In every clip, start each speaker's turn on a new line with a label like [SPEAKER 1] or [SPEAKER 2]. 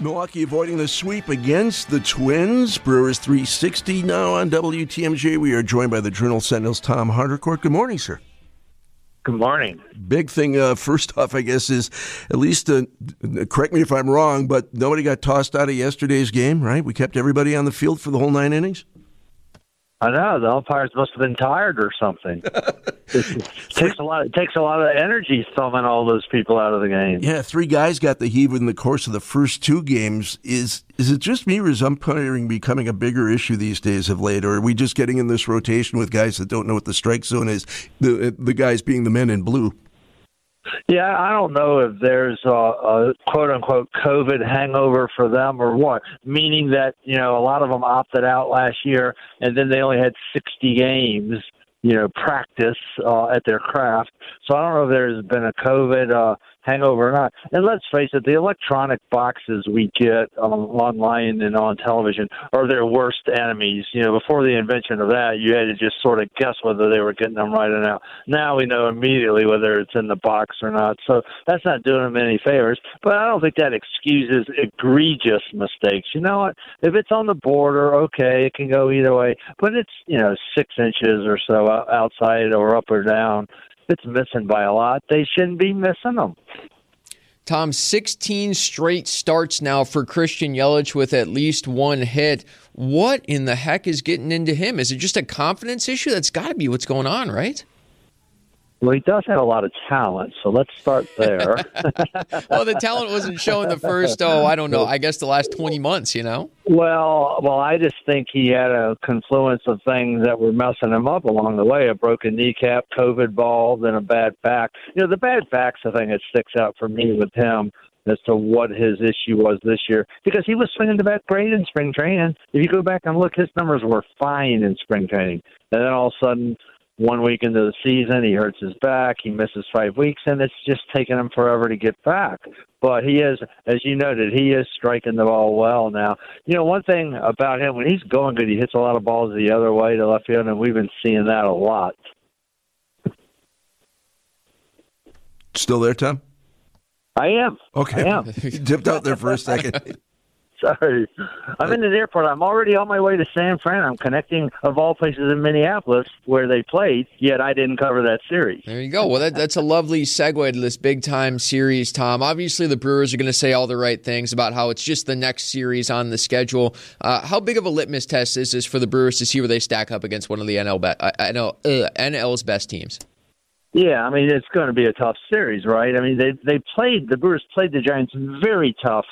[SPEAKER 1] Milwaukee avoiding the sweep against the Twins. Brewers 360 now on WTMJ. We are joined by the Journal Sentinel's Tom Haudricourt. Good morning, sir.
[SPEAKER 2] Good morning.
[SPEAKER 1] Big thing, uh, first off, I guess, is at least, uh, correct me if I'm wrong, but nobody got tossed out of yesterday's game, right? We kept everybody on the field for the whole nine innings?
[SPEAKER 2] I know the umpires must have been tired or something. it takes a lot. It takes a lot of energy thumbing all those people out of the game.
[SPEAKER 1] Yeah, three guys got the heave in the course of the first two games. Is is it just me, or is umpiring becoming a bigger issue these days of late, or are we just getting in this rotation with guys that don't know what the strike zone is? The the guys being the men in blue.
[SPEAKER 2] Yeah, I don't know if there's a, a quote unquote COVID hangover for them or what, meaning that, you know, a lot of them opted out last year and then they only had 60 games, you know, practice uh, at their craft. So I don't know if there's been a COVID uh, hangover or not. And let's face it, the electronic boxes we get um, online and on television are their worst enemies. You know, before the invention of that, you had to just sort of guess whether they were getting them right or not. Now we know immediately whether it's in the box or not. So that's not doing them any favors. But I don't think that excuses egregious mistakes. You know what? If it's on the border, okay, it can go either way. But it's you know six inches or so outside or up or down it's missing by a lot. They shouldn't be missing them.
[SPEAKER 3] Tom, 16 straight starts now for Christian Yelich with at least one hit. What in the heck is getting into him? Is it just a confidence issue? That's got to be what's going on, right?
[SPEAKER 2] Well, he does have a lot of talent, so let's start there.
[SPEAKER 3] well, the talent wasn't shown the first, oh, I don't know, I guess the last 20 months, you know?
[SPEAKER 2] Well, well, I just think he had a confluence of things that were messing him up along the way a broken kneecap, COVID ball, then a bad back. You know, the bad back's the thing that sticks out for me with him as to what his issue was this year because he was swinging the bat great in spring training. If you go back and look, his numbers were fine in spring training. And then all of a sudden, one week into the season, he hurts his back, he misses five weeks, and it's just taking him forever to get back. But he is, as you noted, he is striking the ball well now. You know, one thing about him, when he's going good, he hits a lot of balls the other way to left field, and we've been seeing that a lot.
[SPEAKER 1] Still there, Tom?
[SPEAKER 2] I am.
[SPEAKER 1] Okay.
[SPEAKER 2] I am.
[SPEAKER 1] dipped out there for a second.
[SPEAKER 2] Sorry. I'm in the airport. I'm already on my way to San Fran. I'm connecting, of all places, in Minneapolis, where they played, yet I didn't cover that series.
[SPEAKER 3] There you go. Well, that, that's a lovely segue to this big time series, Tom. Obviously, the Brewers are going to say all the right things about how it's just the next series on the schedule. Uh, how big of a litmus test is this for the Brewers to see where they stack up against one of the NL be- I know, uh, NL's best teams?
[SPEAKER 2] Yeah, I mean it's going to be a tough series, right? I mean they they played the Brewers played the Giants very tough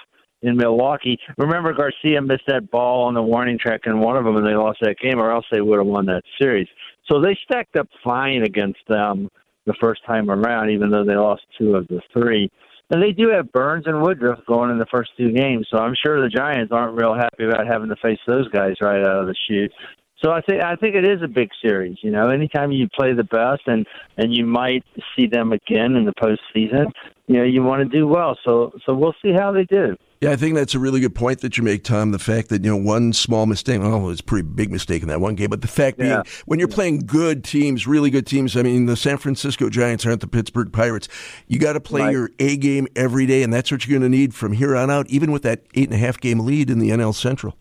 [SPEAKER 2] in Milwaukee. Remember, Garcia missed that ball on the warning track in one of them, and they lost that game, or else they would have won that series. So they stacked up fine against them the first time around, even though they lost two of the three. And they do have Burnes and Woodruff going in the first two games, so I'm sure the Giants aren't real happy about having to face those guys right out of the chute. So I think I think it is a big series. You know, anytime you play the best and and you might see them again in the postseason, you know, you want to do well. So so we'll see how they do.
[SPEAKER 1] Yeah, I think that's a really good point that you make, Tom. The fact that you know one small mistake, oh, it's a pretty big mistake in that one game, but the fact yeah. being when you're playing good teams, really good teams. I mean, the San Francisco Giants aren't the Pittsburgh Pirates. You got to play right. your A game every day, and that's what you're going to need from here on out, even with that eight and a half game lead in the NL Central.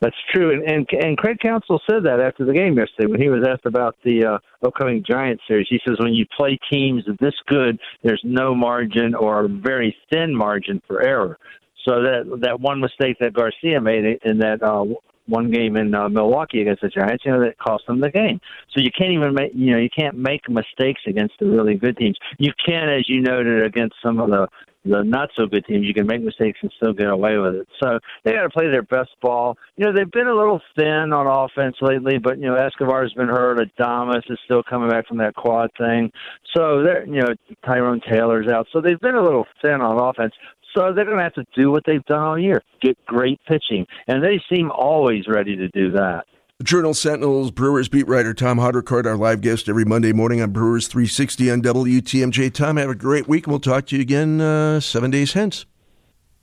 [SPEAKER 2] That's true, and, and and Craig Counsell said that after the game yesterday when he was asked about the uh, upcoming Giants series. He says when you play teams this good, there's no margin or a very thin margin for error. So that that one mistake that Garcia made in that uh, one game in uh, Milwaukee against the Giants, you know, that cost them the game. So you can't even make, you know, you can't make mistakes against the really good teams. You can, as you noted, against some of the the not so good teams. You can make mistakes and still get away with it. So they got to play their best ball. You know, they've been a little thin on offense lately, but you know, Escobar's been hurt. Adames is still coming back from that quad thing. So they're, you know, Tyrone Taylor's out. So they've been a little thin on offense. So they're going to have to do what they've done all year get great pitching. And they seem always ready to do that.
[SPEAKER 1] The Journal Sentinel's Brewers beat writer Tom Haudricourt, our live guest every Monday morning on Brewers 360 on WTMJ. Tom, have a great week, and we'll talk to you again uh, seven days hence.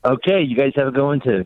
[SPEAKER 2] Okay, you guys have a good one too.